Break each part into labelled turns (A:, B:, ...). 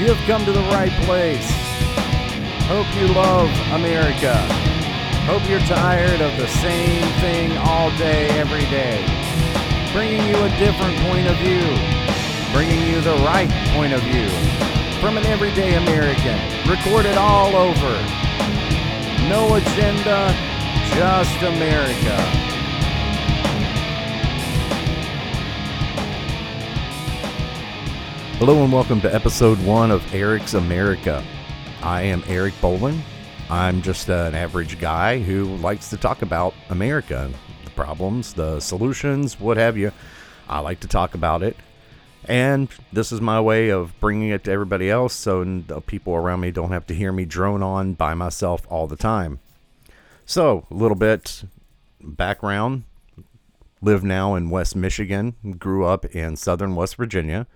A: You have come to the right place. Hope you love America. Hope you're tired of the same thing all day, every day. Bringing you a different point of view. Bringing you the right point of view. From an everyday American. Recorded all over. No agenda, just America. Hello and welcome to episode one of Eric's America. I am Eric Bolin. I'm just an average guy who likes to talk about America, the problems, the solutions, what have you. I like to talk about it. And this is my way of bringing it to everybody else so the people around me don't have to hear me drone on by myself all the time. So, a little bit background. Live now in West Michigan, grew up in southern West Virginia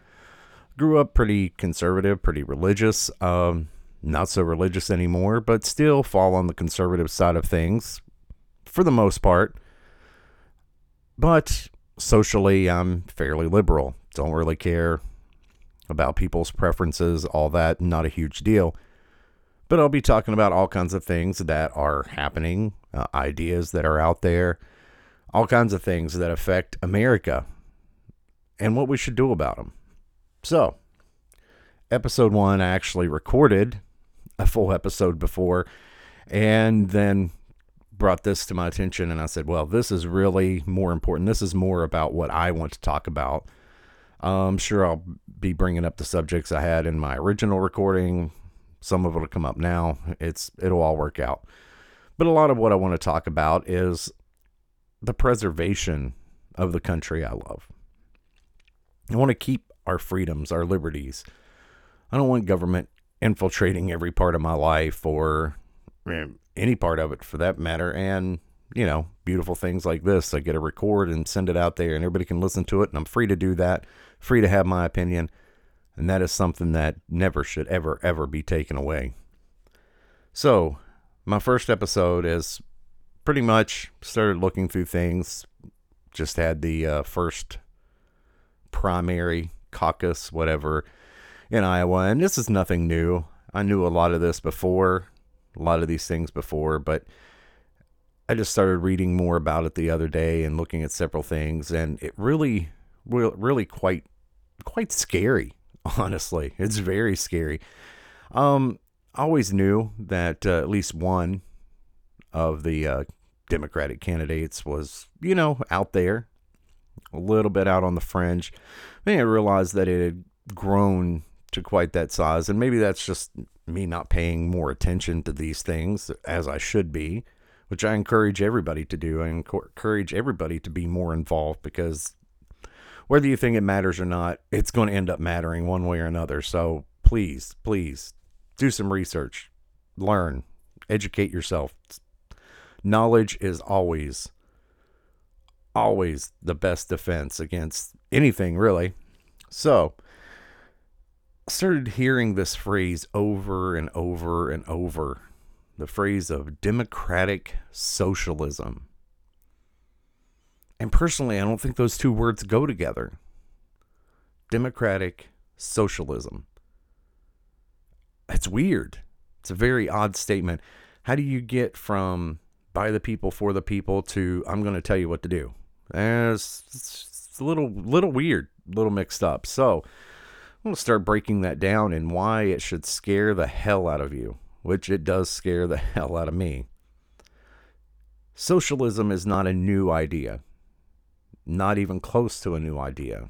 A: grew up pretty conservative, pretty religious. Um, not so religious anymore, but still fall on the conservative side of things for the most part. But socially, I'm fairly liberal. Don't really care about people's preferences, all that, not a huge deal. But I'll be talking about all kinds of things that are happening, uh, ideas that are out there, all kinds of things that affect America and what we should do about them. So, episode one, I actually recorded a full episode before and then brought this to my attention. And I said, well, this is really more important. This is more about what I want to talk about. I'm sure I'll be bringing up the subjects I had in my original recording. Some of it will come up now. It's it'll all work out. But a lot of what I want to talk about is the preservation of the country I love. I want to keep our freedoms, our liberties. I don't want government infiltrating every part of my life or eh, any part of it for that matter. And, you know, beautiful things like this. I get to record and send it out there and everybody can listen to it. And I'm free to do that, free to have my opinion. And that is something that never should ever, ever be taken away. So, my first episode is pretty much started looking through things. Just had the uh, first primary caucus, whatever, in Iowa. And this is nothing new. I knew a lot of this before, a lot of these things before, but I just started reading more about it the other day and looking at several things, and it really, really quite, quite scary. Honestly, it's very scary. Um, I always knew that uh, at least one of the uh, Democratic candidates was, you know, out there, a little bit out on the fringe. I didn't realize that it had grown to quite that size, and maybe that's just me not paying more attention to these things as I should be, which I encourage everybody to do. I encourage everybody to be more involved because whether you think it matters or not, it's going to end up mattering one way or another. So please, please do some research, learn, educate yourself. Knowledge is always always the best defense against anything, really. So, I started hearing this phrase over and over and over the phrase of democratic socialism. And personally, I don't think those two words go together. Democratic socialism. It's weird. It's a very odd statement. How do you get from by the people for the people to I'm going to tell you what to do? It's, it's a little little weird, little mixed up. So I'm gonna start breaking that down and why it should scare the hell out of you, which it does scare the hell out of me. Socialism is not a new idea, not even close to a new idea.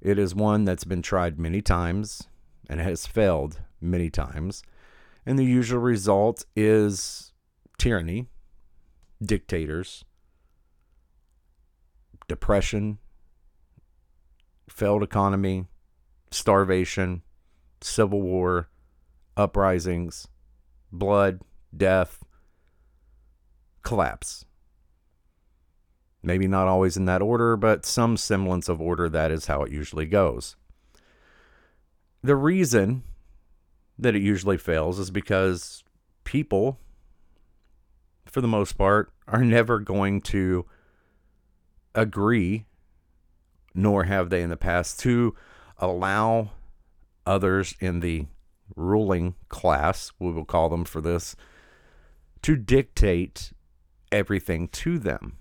A: It is one that's been tried many times and has failed many times. And the usual result is tyranny, dictators, depression, failed economy, starvation, civil war, uprisings, blood, death, collapse. Maybe not always in that order, but some semblance of order, that is how it usually goes. The reason that it usually fails is because people, for the most part, are never going to agree, nor have they in the past, to allow others in the ruling class, we will call them for this, to dictate everything to them.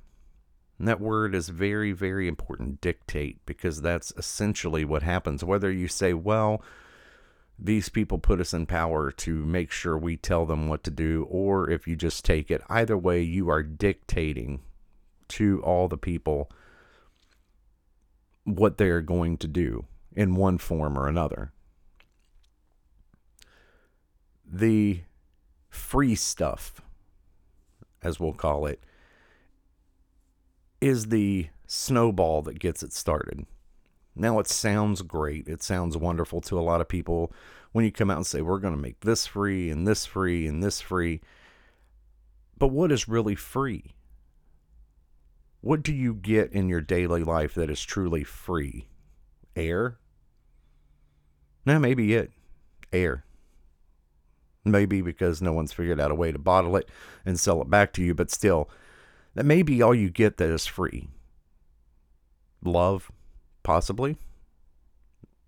A: And that word is very, very important dictate because that's essentially what happens. Whether you say, well, these people put us in power to make sure we tell them what to do, or if you just take it, either way, you are dictating to all the people what they are going to do in one form or another. The free stuff, as we'll call it, is the snowball that gets it started. Now, it sounds great. It sounds wonderful to a lot of people when you come out and say, we're going to make this free and this free and this free. But what is really free? What do you get in your daily life that is truly free? Air? No, maybe it. Air. Maybe because no one's figured out a way to bottle it and sell it back to you, but still, that may be all you get that is free. Love, possibly.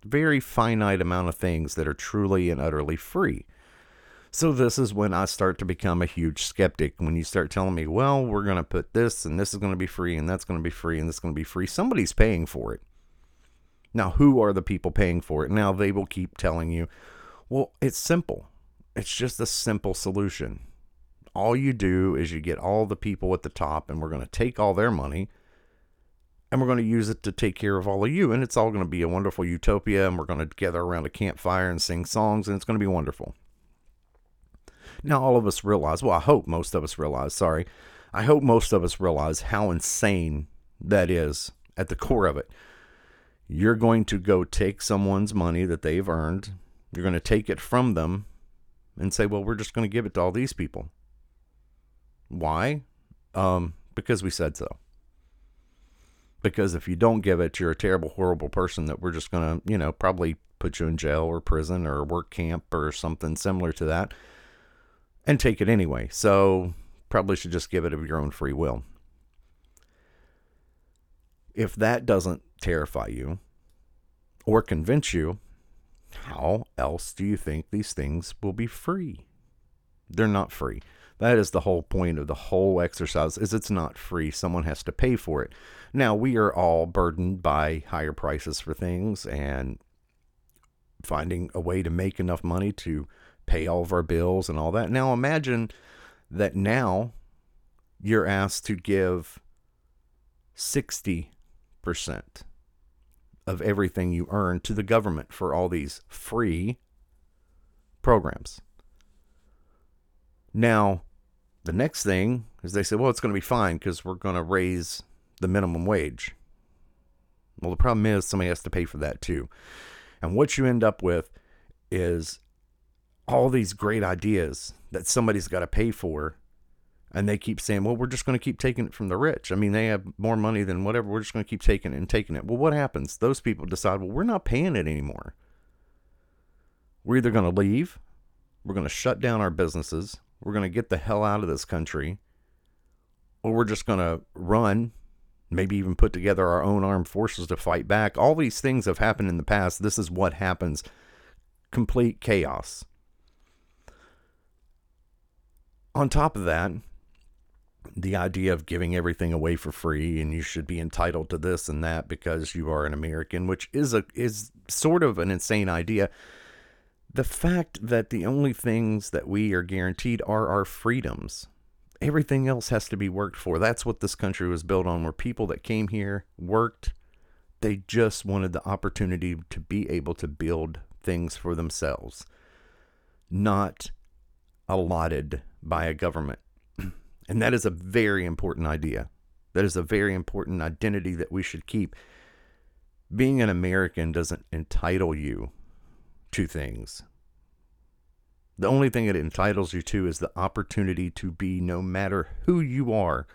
A: Very finite amount of things that are truly and utterly free. So this is when I start to become a huge skeptic. When you start telling me, well, we're going to put this and this is going to be free and that's going to be free and this is going to be free. Somebody's paying for it. Now, who are the people paying for it? Now they will keep telling you, well, it's simple. It's just a simple solution all you do is you get all the people at the top, and we're going to take all their money and we're going to use it to take care of all of you. And it's all going to be a wonderful utopia. And we're going to gather around a campfire and sing songs, and it's going to be wonderful. Now, all of us realize, well, I hope most of us realize, sorry, I hope most of us realize how insane that is at the core of it. You're going to go take someone's money that they've earned, you're going to take it from them and say, well, we're just going to give it to all these people. Why? Um, because we said so. Because if you don't give it, you're a terrible, horrible person that we're just going to, you know, probably put you in jail or prison or work camp or something similar to that and take it anyway. So probably should just give it of your own free will. If that doesn't terrify you or convince you, how else do you think these things will be free? They're not free. That is the whole point of the whole exercise is it's not free. Someone has to pay for it. Now, we are all burdened by higher prices for things and finding a way to make enough money to pay all of our bills and all that. Now, imagine that now you're asked to give 60% of everything you earn to the government for all these free programs. Now, the next thing is they say, well, it's going to be fine because we're going to raise the minimum wage. Well, the problem is somebody has to pay for that too. And what you end up with is all these great ideas that somebody's got to pay for. And they keep saying, well, we're just going to keep taking it from the rich. I mean, they have more money than whatever. We're just going to keep taking it and taking it. Well, what happens? Those people decide, well, we're not paying it anymore. We're either going to leave, we're going to shut down our businesses, we're going to get the hell out of this country, or we're just going to run, maybe even put together our own armed forces to fight back. All these things have happened in the past. This is what happens complete chaos. On top of that, the idea of giving everything away for free and you should be entitled to this and that because you are an American, which is a is sort of an insane idea the fact that the only things that we are guaranteed are our freedoms. Everything else has to be worked for. That's what this country was built on, where people that came here worked. They just wanted the opportunity to be able to build things for themselves, not allotted by a government. And that is a very important idea. That is a very important identity that we should keep. Being an American doesn't entitle you to things. The only thing it entitles you to is the opportunity to be, no matter who you are,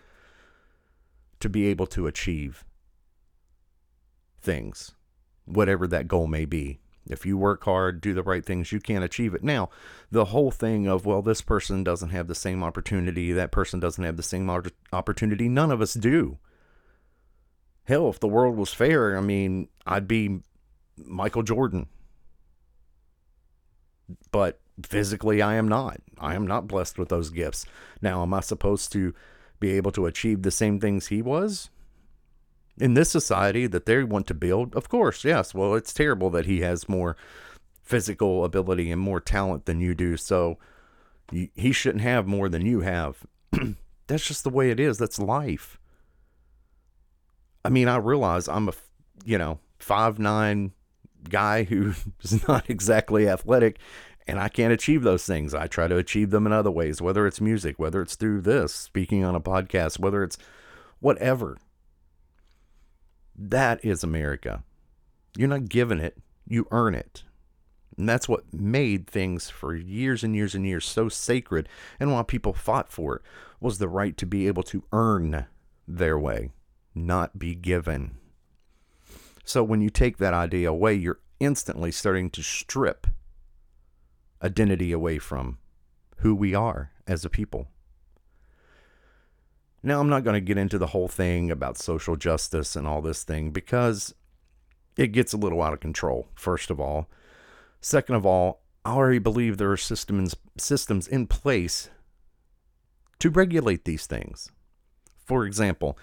A: to be able to achieve things, whatever that goal may be. If you work hard, do the right things, you can achieve it. Now, the whole thing of, well, this person doesn't have the same opportunity, that person doesn't have the same opportunity, none of us do. Hell, if the world was fair, I mean, I'd be Michael Jordan but physically I am not. I am not blessed with those gifts. Now, am I supposed to be able to achieve the same things he was? In this society that they want to build, of course, yes. Well, it's terrible that he has more physical ability and more talent than you do. So he shouldn't have more than you have. That's just the way it is. That's life. I mean, I realize I'm a, you know, five nine guy who's not exactly athletic and I can't achieve those things. I try to achieve them in other ways, whether it's music, whether it's through this, speaking on a podcast, whether it's whatever. That is America. You're not given it, you earn it. And that's what made things for years and years and years so sacred and why people fought for it was the right to be able to earn their way, not be given. So when you take that idea away, you're instantly starting to strip identity away from who we are as a people. Now, I'm not going to get into the whole thing about social justice and all this thing because it gets a little out of control, first of all. Second of all, I already believe there are systems, systems in place to regulate these things. For example,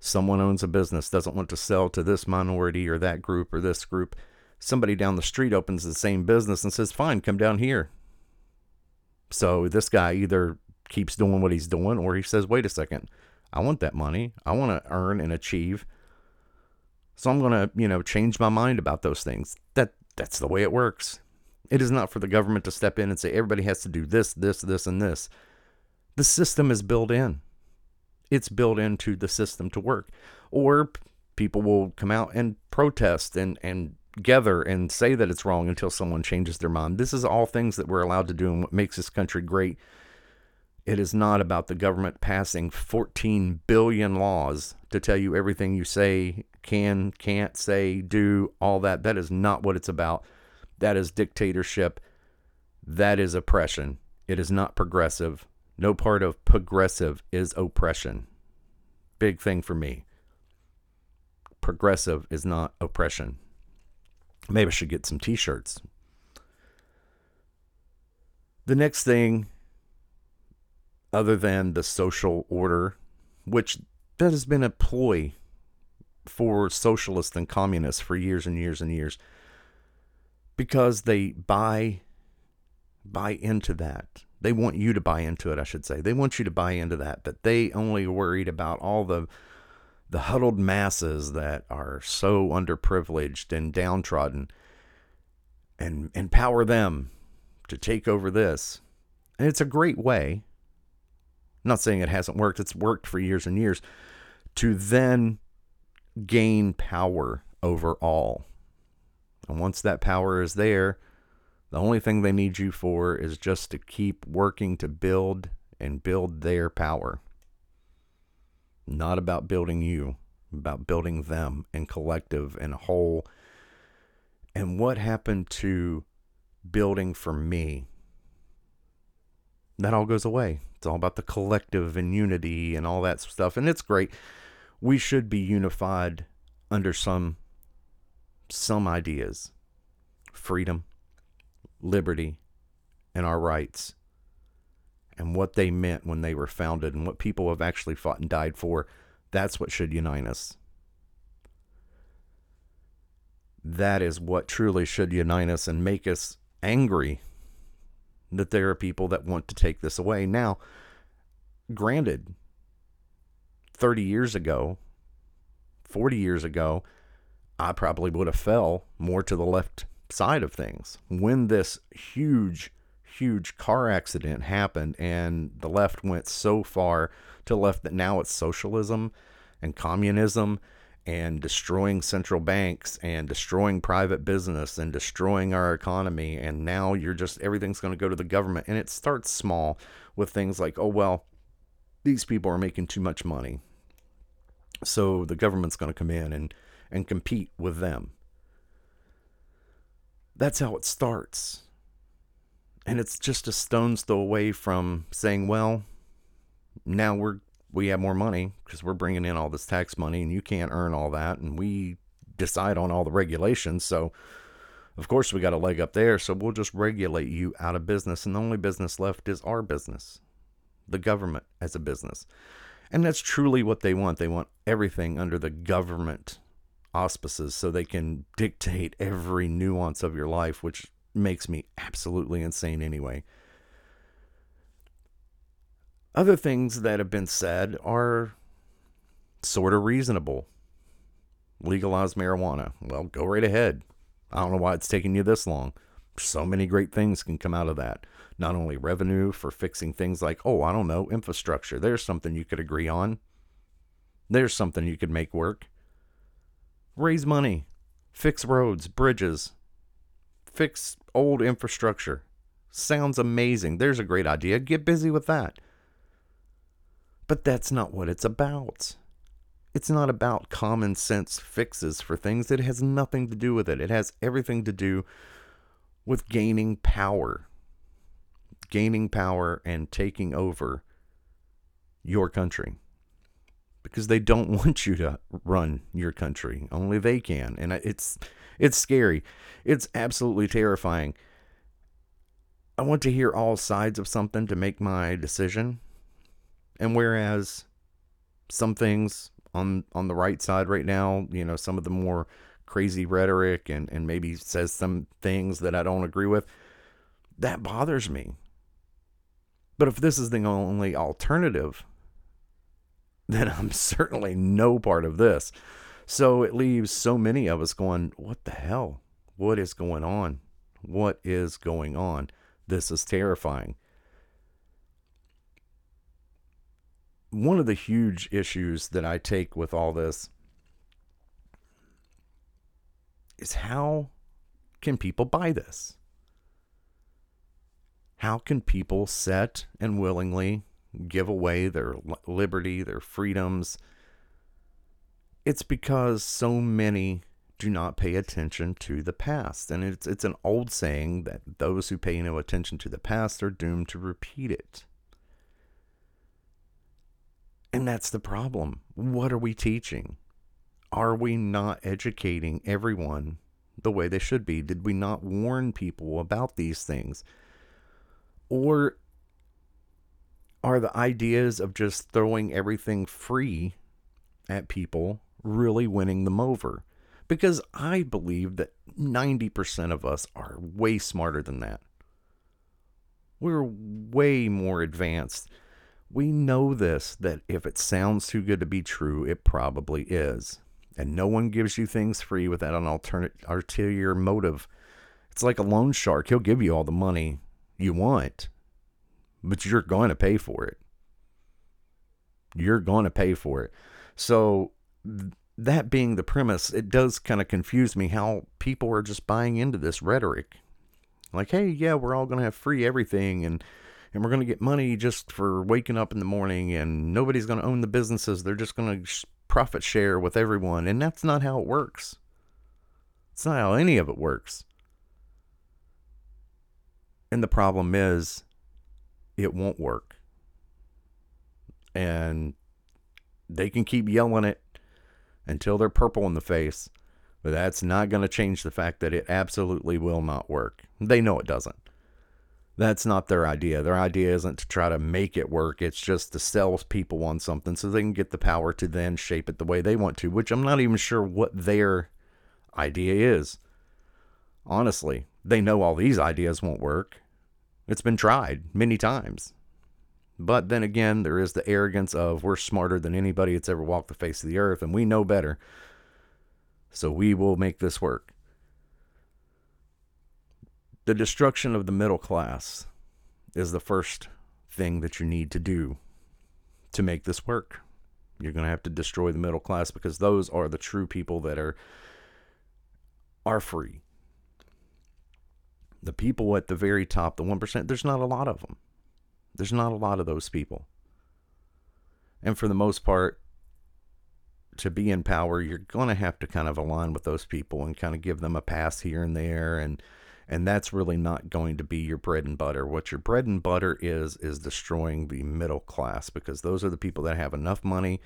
A: someone owns a business, doesn't want to sell to this minority or that group or this group somebody down the street opens the same business and says, fine, come down here. So this guy either keeps doing what he's doing or he says, wait a second, I want that money. I want to earn and achieve. So I'm going to, you know, change my mind about those things. That that's the way it works. It is not for the government to step in and say everybody has to do this, this, this and this. The system is built in. It's built into the system to work. Or people will come out and protest and and together and say that it's wrong until someone changes their mind. This is all things that we're allowed to do and what makes this country great. It is not about the government passing 14 billion laws to tell you everything you say, can, can't say, do, all that. That is not what it's about. That is dictatorship. That is oppression. It is not progressive. No part of progressive is oppression. Big thing for me. Progressive is not oppression. Maybe I should get some t shirts. The next thing, other than the social order, which that has been a ploy for socialists and communists for years and years and years, because they buy buy into that. They want you to buy into it, I should say. They want you to buy into that, that they only worried about all the the huddled masses that are so underprivileged and downtrodden and empower them to take over this. And it's a great way. I'm not saying it hasn't worked, it's worked for years and years to then gain power over all. And once that power is there, the only thing they need you for is just to keep working to build and build their power not about building you, about building them and collective and whole. And what happened to building for me? That all goes away. It's all about the collective and unity and all that stuff. And it's great. We should be unified under some some ideas. Freedom, liberty, and our rights and what they meant when they were founded and what people have actually fought and died for. That's what should unite us. That is what truly should unite us and make us angry that there are people that want to take this away. Now, granted, 30 years ago, 40 years ago, I probably would have fell more to the left side of things. When this huge huge car accident happened and the left went so far to left that now it's socialism and communism and destroying central banks and destroying private business and destroying our economy. And now you're just everything's going to go to the government. And it starts small with things like oh well these people are making too much money. So the government's going to come in and and compete with them. That's how it starts. And it's just a stone's throw away from saying, well, now we're we have more money because we're bringing in all this tax money and you can't earn all that and we decide on all the regulations so Of course, we got a leg up there, so we'll just regulate you out of business. And the only business left is our business, the government as a business. And that's truly what they want. They want everything under the government auspices so they can dictate every nuance of your life, which makes me absolutely insane anyway. Other things that have been said are sort of reasonable. Legalize marijuana. Well, go right ahead. I don't know why it's taking you this long. So many great things can come out of that. Not only revenue for fixing things like, oh, I don't know, infrastructure. There's something you could agree on. There's something you could make work. Raise money, fix roads, bridges, fix old infrastructure. Sounds amazing. There's a great idea. Get busy with that. But that's not what it's about. It's not about common sense fixes for things. It has nothing to do with it. It has everything to do with gaining power. Gaining power and taking over your country. Because they don't want you to run your country. Only they can. And it's it's scary. It's absolutely terrifying. I want to hear all sides of something to make my decision. And whereas some things on on the right side right now, you know, some of the more crazy rhetoric and, and maybe says some things that I don't agree with, that bothers me. But if this is the only alternative, then I'm certainly no part of this. So it leaves so many of us going, What the hell? What is going on? What is going on? This is terrifying. One of the huge issues that I take with all this is how can people buy this? How can people set and willingly give away their liberty, their freedoms? It's because so many do not pay attention to the past. And it's, it's an old saying that those who pay no attention to the past are doomed to repeat it. And that's the problem. What are we teaching? Are we not educating everyone the way they should be? Did we not warn people about these things? Or are the ideas of just throwing everything free at people really winning them over? Because I believe that 90% of us are way smarter than that. We're way more advanced we know this that if it sounds too good to be true, it probably is. And no one gives you things free without an alternate ulterior motive. It's like a loan shark. He'll give you all the money you want, but you're going to pay for it. You're going to pay for it. So, that being the premise, it does kind of confuse me how people are just buying into this rhetoric. Like, hey, yeah, we're all going to have free everything and and we're going to get money just for waking up in the morning and nobody's going to own the businesses. They're just going to profit share with everyone and that's not how it works. It's not how any of it works. And the problem is it won't work. And they can keep yelling it until they're purple in the face but that's not going to change the fact that it absolutely will not work. They know it doesn't that's not their idea. Their idea isn't to try to make it work. It's just to sell people on something so they can get the power to then shape it the way they want to, which I'm not even sure what their idea is. Honestly, they know all these ideas won't work. It's been tried many times. But then again, there is the arrogance of we're smarter than anybody that's ever walked the face of the earth and we know better. So we will make this work the destruction of the middle class is the first thing that you need to do to make this work. You're going to have to destroy the middle class because those are the true people that are are free. The people at the very top, the 1%, there's not a lot of them. There's not a lot of those people. And for the most part, to be in power, you're going to have to kind of align with those people and kind of give them a pass here and there and and that's really not going to be your bread and butter. What your bread and butter is is destroying the middle class because those are the people that have enough money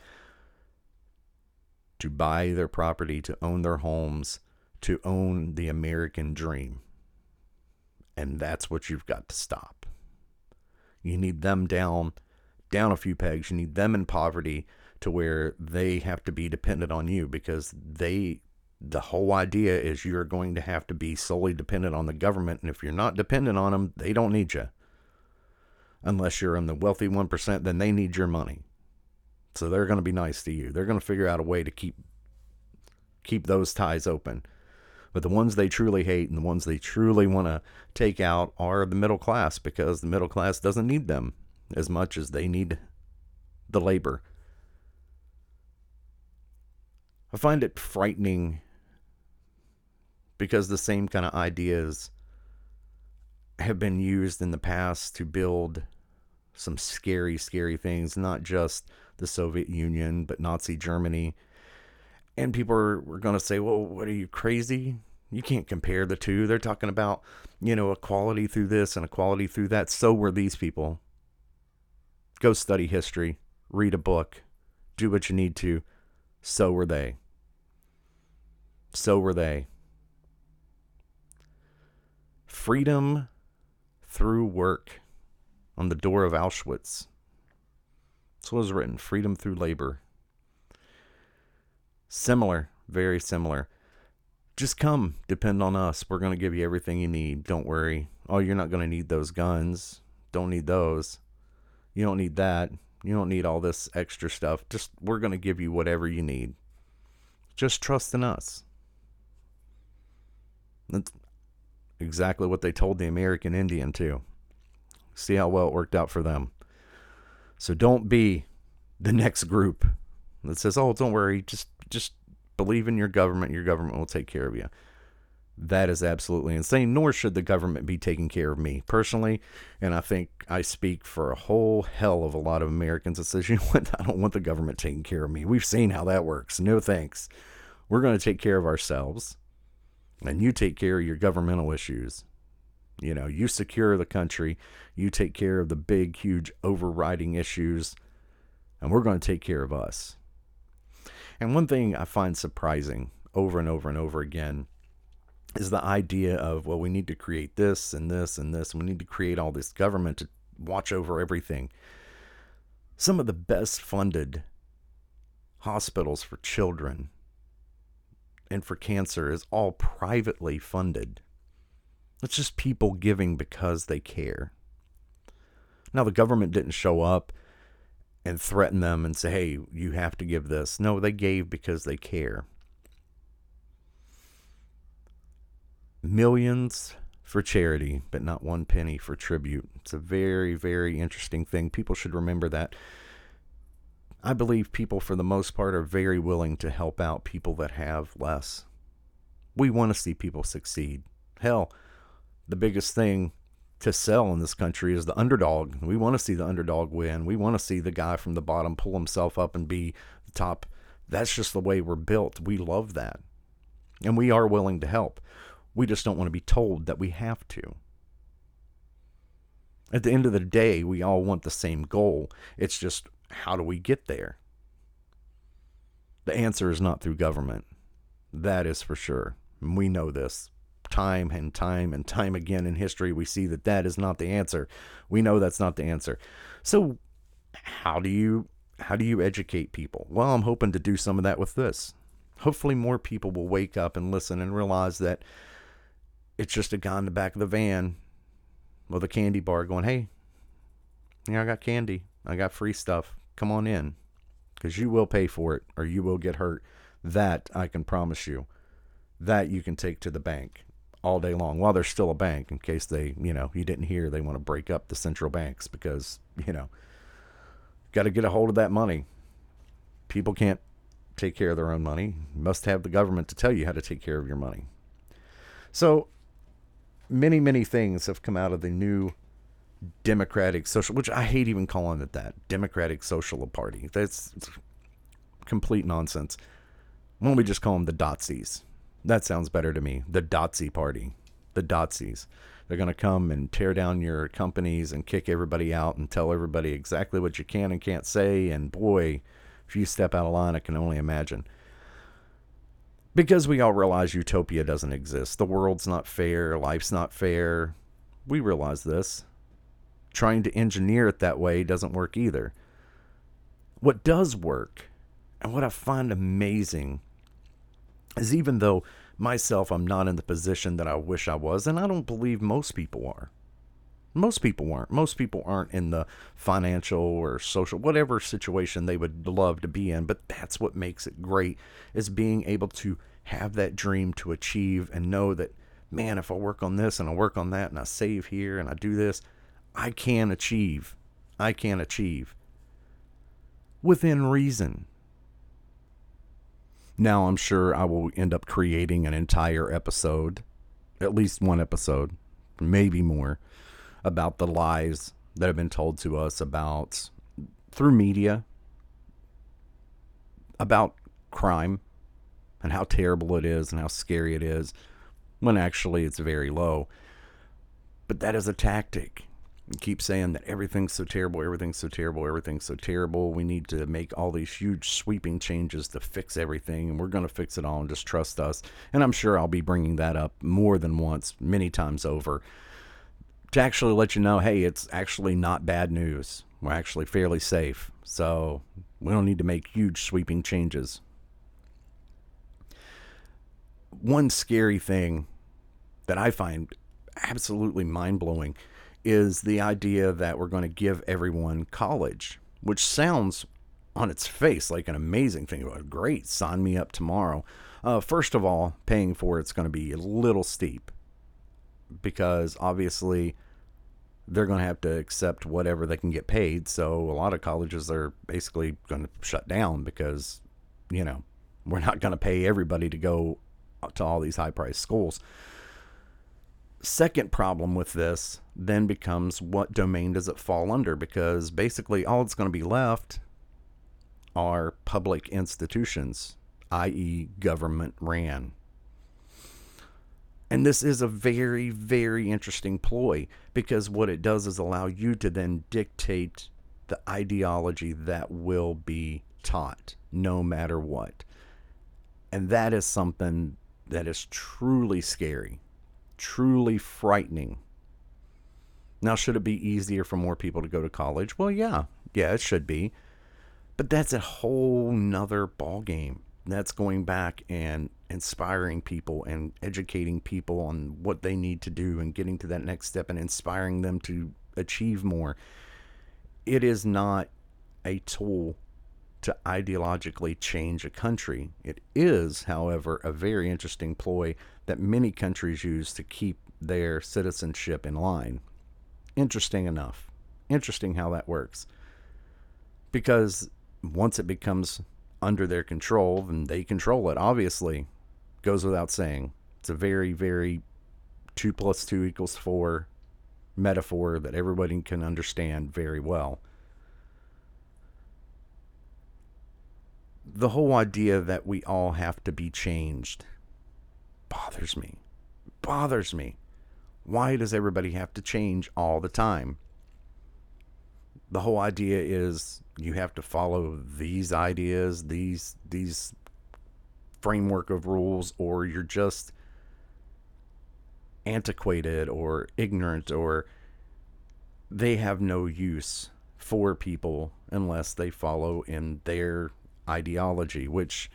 A: to buy their property, to own their homes, to own the American dream. And that's what you've got to stop. You need them down down a few pegs. You need them in poverty to where they have to be dependent on you because they the whole idea is you're going to have to be solely dependent on the government and if you're not dependent on them, they don't need you. Unless you're in the wealthy 1%, then they need your money. So they're going to be nice to you. They're going to figure out a way to keep keep those ties open. But the ones they truly hate and the ones they truly want to take out are the middle class because the middle class doesn't need them as much as they need the labor. I find it frightening because the same kind of ideas have been used in the past to build some scary, scary things, not just the Soviet Union, but Nazi Germany. And people are, are going to say, well, what are you crazy? You can't compare the two. They're talking about, you know, equality through this and equality through that. So were these people. Go study history, read a book, do what you need to. So were they. So were they. Freedom through work on the door of Auschwitz. That's what was written freedom through labor. Similar, very similar. Just come, depend on us. We're going to give you everything you need. Don't worry. Oh, you're not going to need those guns. Don't need those. You don't need that. You don't need all this extra stuff. Just, we're going to give you whatever you need. Just trust in us. That's exactly what they told the American Indian, too. See how well it worked out for them. So don't be the next group that says, "Oh, don't worry, just just believe in your government. Your government will take care of you." That is absolutely insane. Nor should the government be taking care of me personally. And I think I speak for a whole hell of a lot of Americans that says, you know what, I don't want the government taking care of me. We've seen how that works. No thanks. We're going to take care of ourselves. And you take care of your governmental issues. You know, you secure the country, you take care of the big, huge overriding issues, and we're going to take care of us. And one thing I find surprising over and over and over again is the idea of, well, we need to create this and this and this, and we need to create all this government to watch over everything. Some of the best funded hospitals for children and for cancer is all privately funded. It's just people giving because they care. Now, the government didn't show up and threaten them and say, hey, you have to give this. No, they gave because they care. Millions for charity, but not one penny for tribute. It's a very, very interesting thing. People should remember that. I believe people, for the most part, are very willing to help out people that have less. We want to see people succeed. Hell, the biggest thing to sell in this country is the underdog. We want to see the underdog win. We want to see the guy from the bottom pull himself up and be the top. That's just the way we're built. We love that. And we are willing to help. We just don't want to be told that we have to. At the end of the day, we all want the same goal. It's just how do we get there? The answer is not through government. That is for sure. And we know this time and time and time again in history, we see that that is not the answer. We know that's not the answer. So, how do you how do you educate people? Well, I'm hoping to do some of that with this. Hopefully, more people will wake up and listen and realize that it's just a guy in the back of the van with a candy bar going, "Hey, yeah, I got candy. I got free stuff. Come on in, because you will pay for it, or you will get hurt." That I can promise you. That you can take to the bank all day long while there's still a bank in case they, you know, you didn't hear they want to break up the central banks because, you know, got to get a hold of that money. People can't take care of their own money. You must have the government to tell you how to take care of your money. So many, many things have come out of the new Democratic Social, which I hate even calling it that Democratic Social Party. That's complete nonsense. Why don't we just call them the Dotsies? That sounds better to me. The Dotsy Party. The Dotsies. They're going to come and tear down your companies and kick everybody out and tell everybody exactly what you can and can't say. And boy, if you step out of line, I can only imagine. Because we all realize utopia doesn't exist. The world's not fair, life's not fair. We realize this. Trying to engineer it that way doesn't work either. What does work, and what I find amazing, is even though myself I'm not in the position that I wish I was, and I don't believe most people are. Most people aren't. Most people aren't in the financial or social, whatever situation they would love to be in. But that's what makes it great is being able to have that dream to achieve and know that, man, if I work on this and I work on that and I save here and I do this, I can achieve. I can achieve within reason. Now, I'm sure I will end up creating an entire episode, at least one episode, maybe more about the lies that have been told to us about through media about crime and how terrible it is and how scary it is when actually it's very low. But that is a tactic. You keep saying that everything's so terrible, everything's so terrible, everything's so terrible. We need to make all these huge sweeping changes to fix everything, and we're going to fix it all and just trust us. And I'm sure I'll be bringing that up more than once, many times over to actually let you know, hey, it's actually not bad news. We're actually fairly safe. So we don't need to make huge sweeping changes. One scary thing that I find absolutely mind blowing is the idea that we're going to give everyone college, which sounds on its face like an amazing thing. Great, sign me up tomorrow. Uh, first of all, paying for it's going to be a little steep because obviously they're going to have to accept whatever they can get paid. So a lot of colleges are basically going to shut down because, you know, we're not going to pay everybody to go to all these high priced schools. Second problem with this then becomes what domain does it fall under? Because basically all that's going to be left are public institutions, i.e., government ran. And this is a very, very interesting ploy because what it does is allow you to then dictate the ideology that will be taught no matter what. And that is something that is truly scary, truly frightening. Now, should it be easier for more people to go to college? Well, yeah, yeah, it should be. But that's a whole nother ballgame that's going back and inspiring people and educating people on what they need to do and getting to that next step and inspiring them to achieve more. It is not a tool to ideologically change a country. It is, however, a very interesting ploy that many countries use to keep their citizenship in line. Interesting enough. Interesting how that works. Because once it becomes under their control, and they control it, obviously. Goes without saying. It's a very, very two plus two equals four metaphor that everybody can understand very well. The whole idea that we all have to be changed bothers me. Bothers me. Why does everybody have to change all the time? the whole idea is you have to follow these ideas, these these framework of rules, or you're just antiquated or ignorant or they have no use for people unless they follow in their ideology, which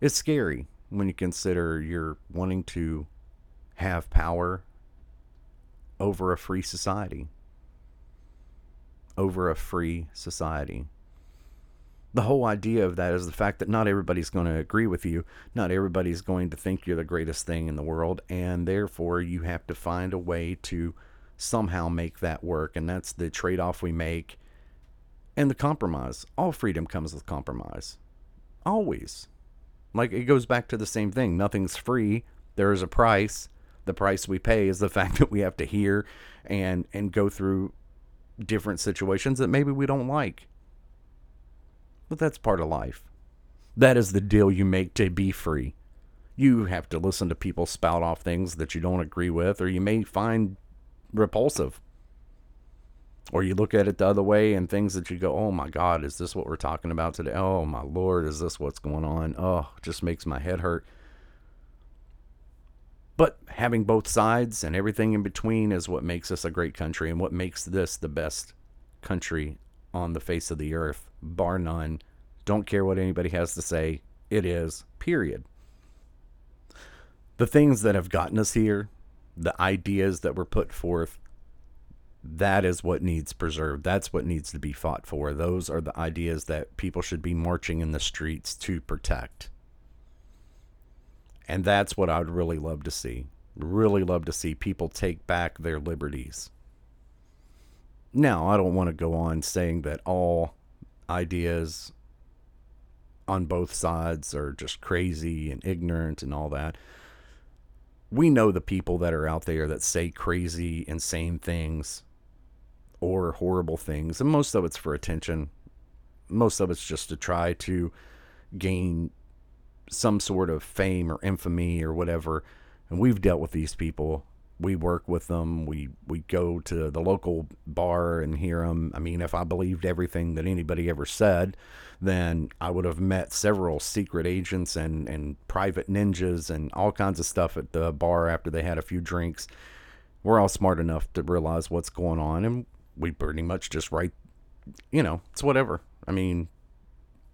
A: is scary when you consider you're wanting to have power over a free society over a free society. The whole idea of that is the fact that not everybody's going to agree with you. Not everybody's going to think you're the greatest thing in the world. And therefore, you have to find a way to somehow make that work. And that's the trade off we make and the compromise. All freedom comes with compromise. Always. Like it goes back to the same thing. Nothing's free. There is a price. The price we pay is the fact that we have to hear and and go through different situations that maybe we don't like. But that's part of life. That is the deal you make to be free. You have to listen to people spout off things that you don't agree with, or you may find repulsive. Or you look at it the other way and things that you go, oh my God, is this what we're talking about today? Oh my Lord, is this what's going on? Oh, just makes my head hurt. But having both sides and everything in between is what makes us a great country and what makes this the best country on the face of the earth, bar none. Don't care what anybody has to say. It is, period. The things that have gotten us here, the ideas that were put forth, that is what needs preserved. That's what needs to be fought for. Those are the ideas that people should be marching in the streets to protect. And that's what I'd really love to see. Really love to see people take back their liberties. Now, I don't want to go on saying that all ideas on both sides are just crazy and ignorant and all that. We know the people that are out there that say crazy, insane things or horrible things, and most of it's for attention. Most of it's just to try to gain some sort of fame or infamy or whatever. And we've dealt with these people. We work with them. We we go to the local bar and hear them. I mean, if I believed everything that anybody ever said, then I would have met several secret agents and and private ninjas and all kinds of stuff at the bar after they had a few drinks. We're all smart enough to realize what's going on, and we pretty much just write. You know, it's whatever. I mean,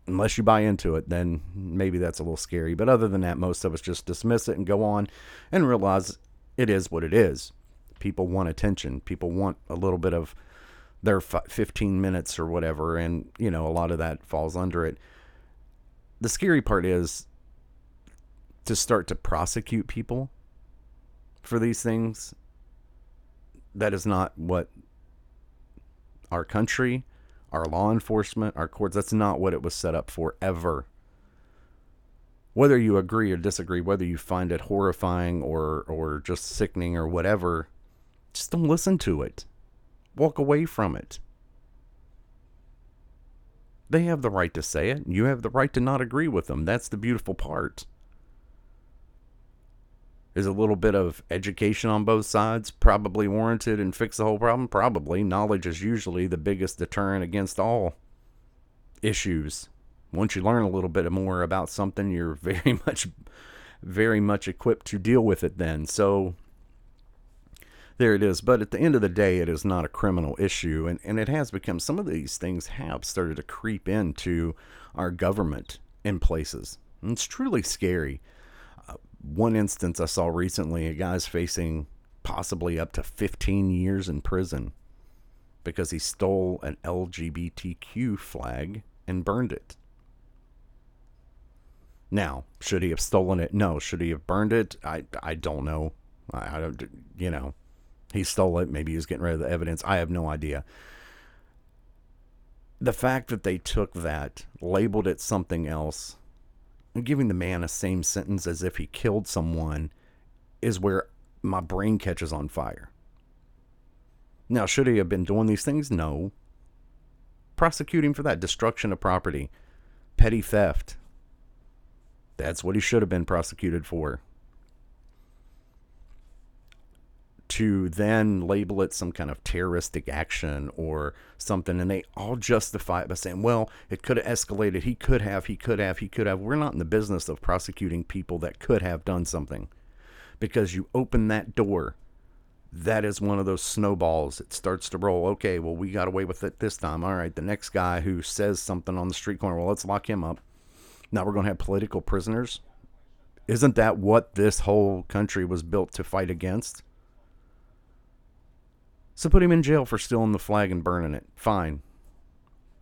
A: unless you buy into it, then maybe that's a little scary. But other than that, most of us just dismiss it and go on and realize it is what it is. People want attention. People want a little bit of their 15 minutes or whatever. And, you know, a lot of that falls under it. The scary part is to start to prosecute people for these things. That is not what our country our law enforcement, our courts. That's not what it was set up for ever. Whether you agree or disagree, whether you find it horrifying or or just sickening or whatever, just don't listen to it. Walk away from it. They have the right to say it. You have the right to not agree with them. That's the beautiful part. Is a little bit of education on both sides probably warranted and fix the whole problem? Probably. Knowledge is usually the biggest deterrent against all issues. Once you learn a little bit more about something, you're very much very much equipped to deal with it then. So there it is. But at the end of the day, it is not a criminal issue. And, and it has become, some of these things have started to creep into our government in places. And it's truly scary one instance I saw recently, a guy's facing possibly up to 15 years in prison because he stole an LGBTQ flag and burned it. Now, should he have stolen it? No. Should he have burned it? I, I don't know. I, I don't, you know, he stole it. Maybe he was getting rid of the evidence. I have no idea. The fact that they took that, labeled it something else, giving the man a same sentence as if he killed someone is where my brain catches on fire. Now, should he have been doing these things? No. Prosecuting for that destruction of property, petty theft. That's what he should have been prosecuted for. To then label it some kind of terroristic action or something and they all justify it by saying well it could have escalated. He could have he could have he could have. We're not in the business of prosecuting people that could have done something because you open that door that is one of those snowballs. It starts to roll. Okay well we got away with it this time. All right the next guy who says something on the street corner well let's lock him up. Now we're going to have political prisoners. Isn't that what this whole country was built to fight against so put him in jail for stealing the flag and burning it. Fine.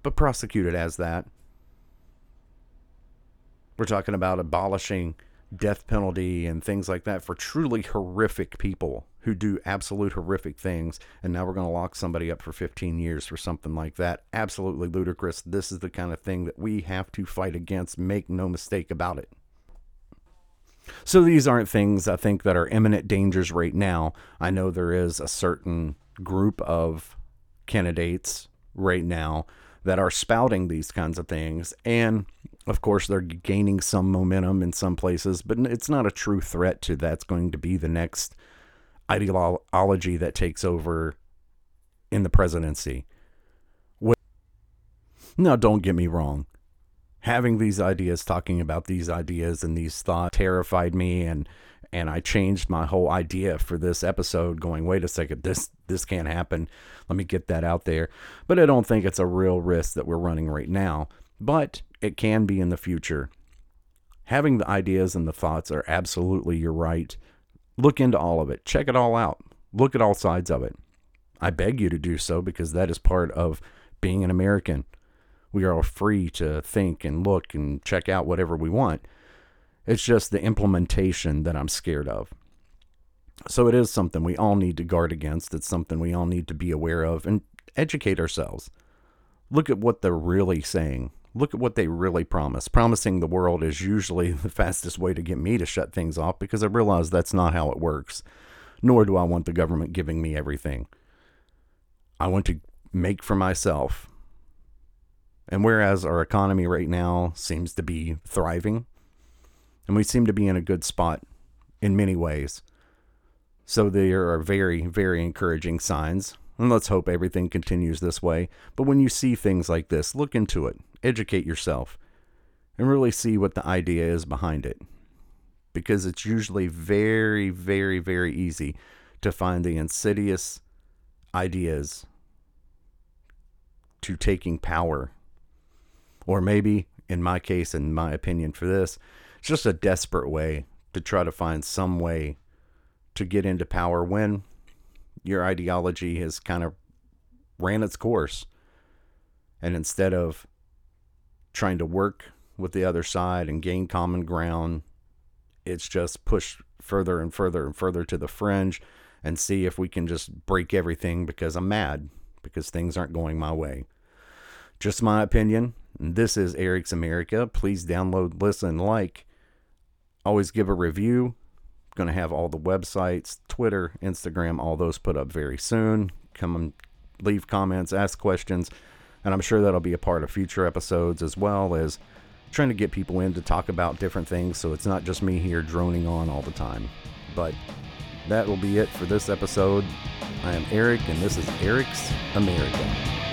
A: But prosecute it as that. We're talking about abolishing death penalty and things like that for truly horrific people who do absolute horrific things. And now we're going to lock somebody up for 15 years for something like that. Absolutely ludicrous. This is the kind of thing that we have to fight against. Make no mistake about it. So these aren't things I think that are imminent dangers right now. I know there is a certain group of candidates right now that are spouting these kinds of things. And of course, they're gaining some momentum in some places, but it's not a true threat to that's going to be the next ideology that takes over in the presidency. Now, don't get me wrong. Having these ideas, talking about these ideas and these thoughts terrified me and and I changed my whole idea for this episode going wait a second this this can't happen. Let me get that out there. But I don't think it's a real risk that we're running right now but it can be in the future. Having the ideas and the thoughts are absolutely you're right. Look into all of it. Check it all out. Look at all sides of it. I beg you to do so because that is part of being an American. We are free to think and look and check out whatever we want it's just the implementation that I'm scared of. So it is something we all need to guard against. It's something we all need to be aware of and educate ourselves. Look at what they're really saying. Look at what they really promise. Promising the world is usually the fastest way to get me to shut things off because I realize that's not how it works. Nor do I want the government giving me everything. I want to make for myself. And whereas our economy right now seems to be thriving, and we seem to be in a good spot in many ways. So there are very, very encouraging signs. And let's hope everything continues this way. But when you see things like this, look into it, educate yourself, and really see what the idea is behind it. Because it's usually very, very, very easy to find the insidious ideas to taking power. Or maybe, in my case, in my opinion for this, just a desperate way to try to find some way to get into power when your ideology has kind of ran its course. And instead of trying to work with the other side and gain common ground, it's just push further and further and further to the fringe and see if we can just break everything because I'm mad because things aren't going my way. Just my opinion. This is Eric's America. Please download, listen, like, Always give a review. Going to have all the websites, Twitter, Instagram, all those put up very soon. Come and leave comments, ask questions, and I'm sure that'll be a part of future episodes as well as trying to get people in to talk about different things so it's not just me here droning on all the time. But that will be it for this episode. I am Eric, and this is Eric's America.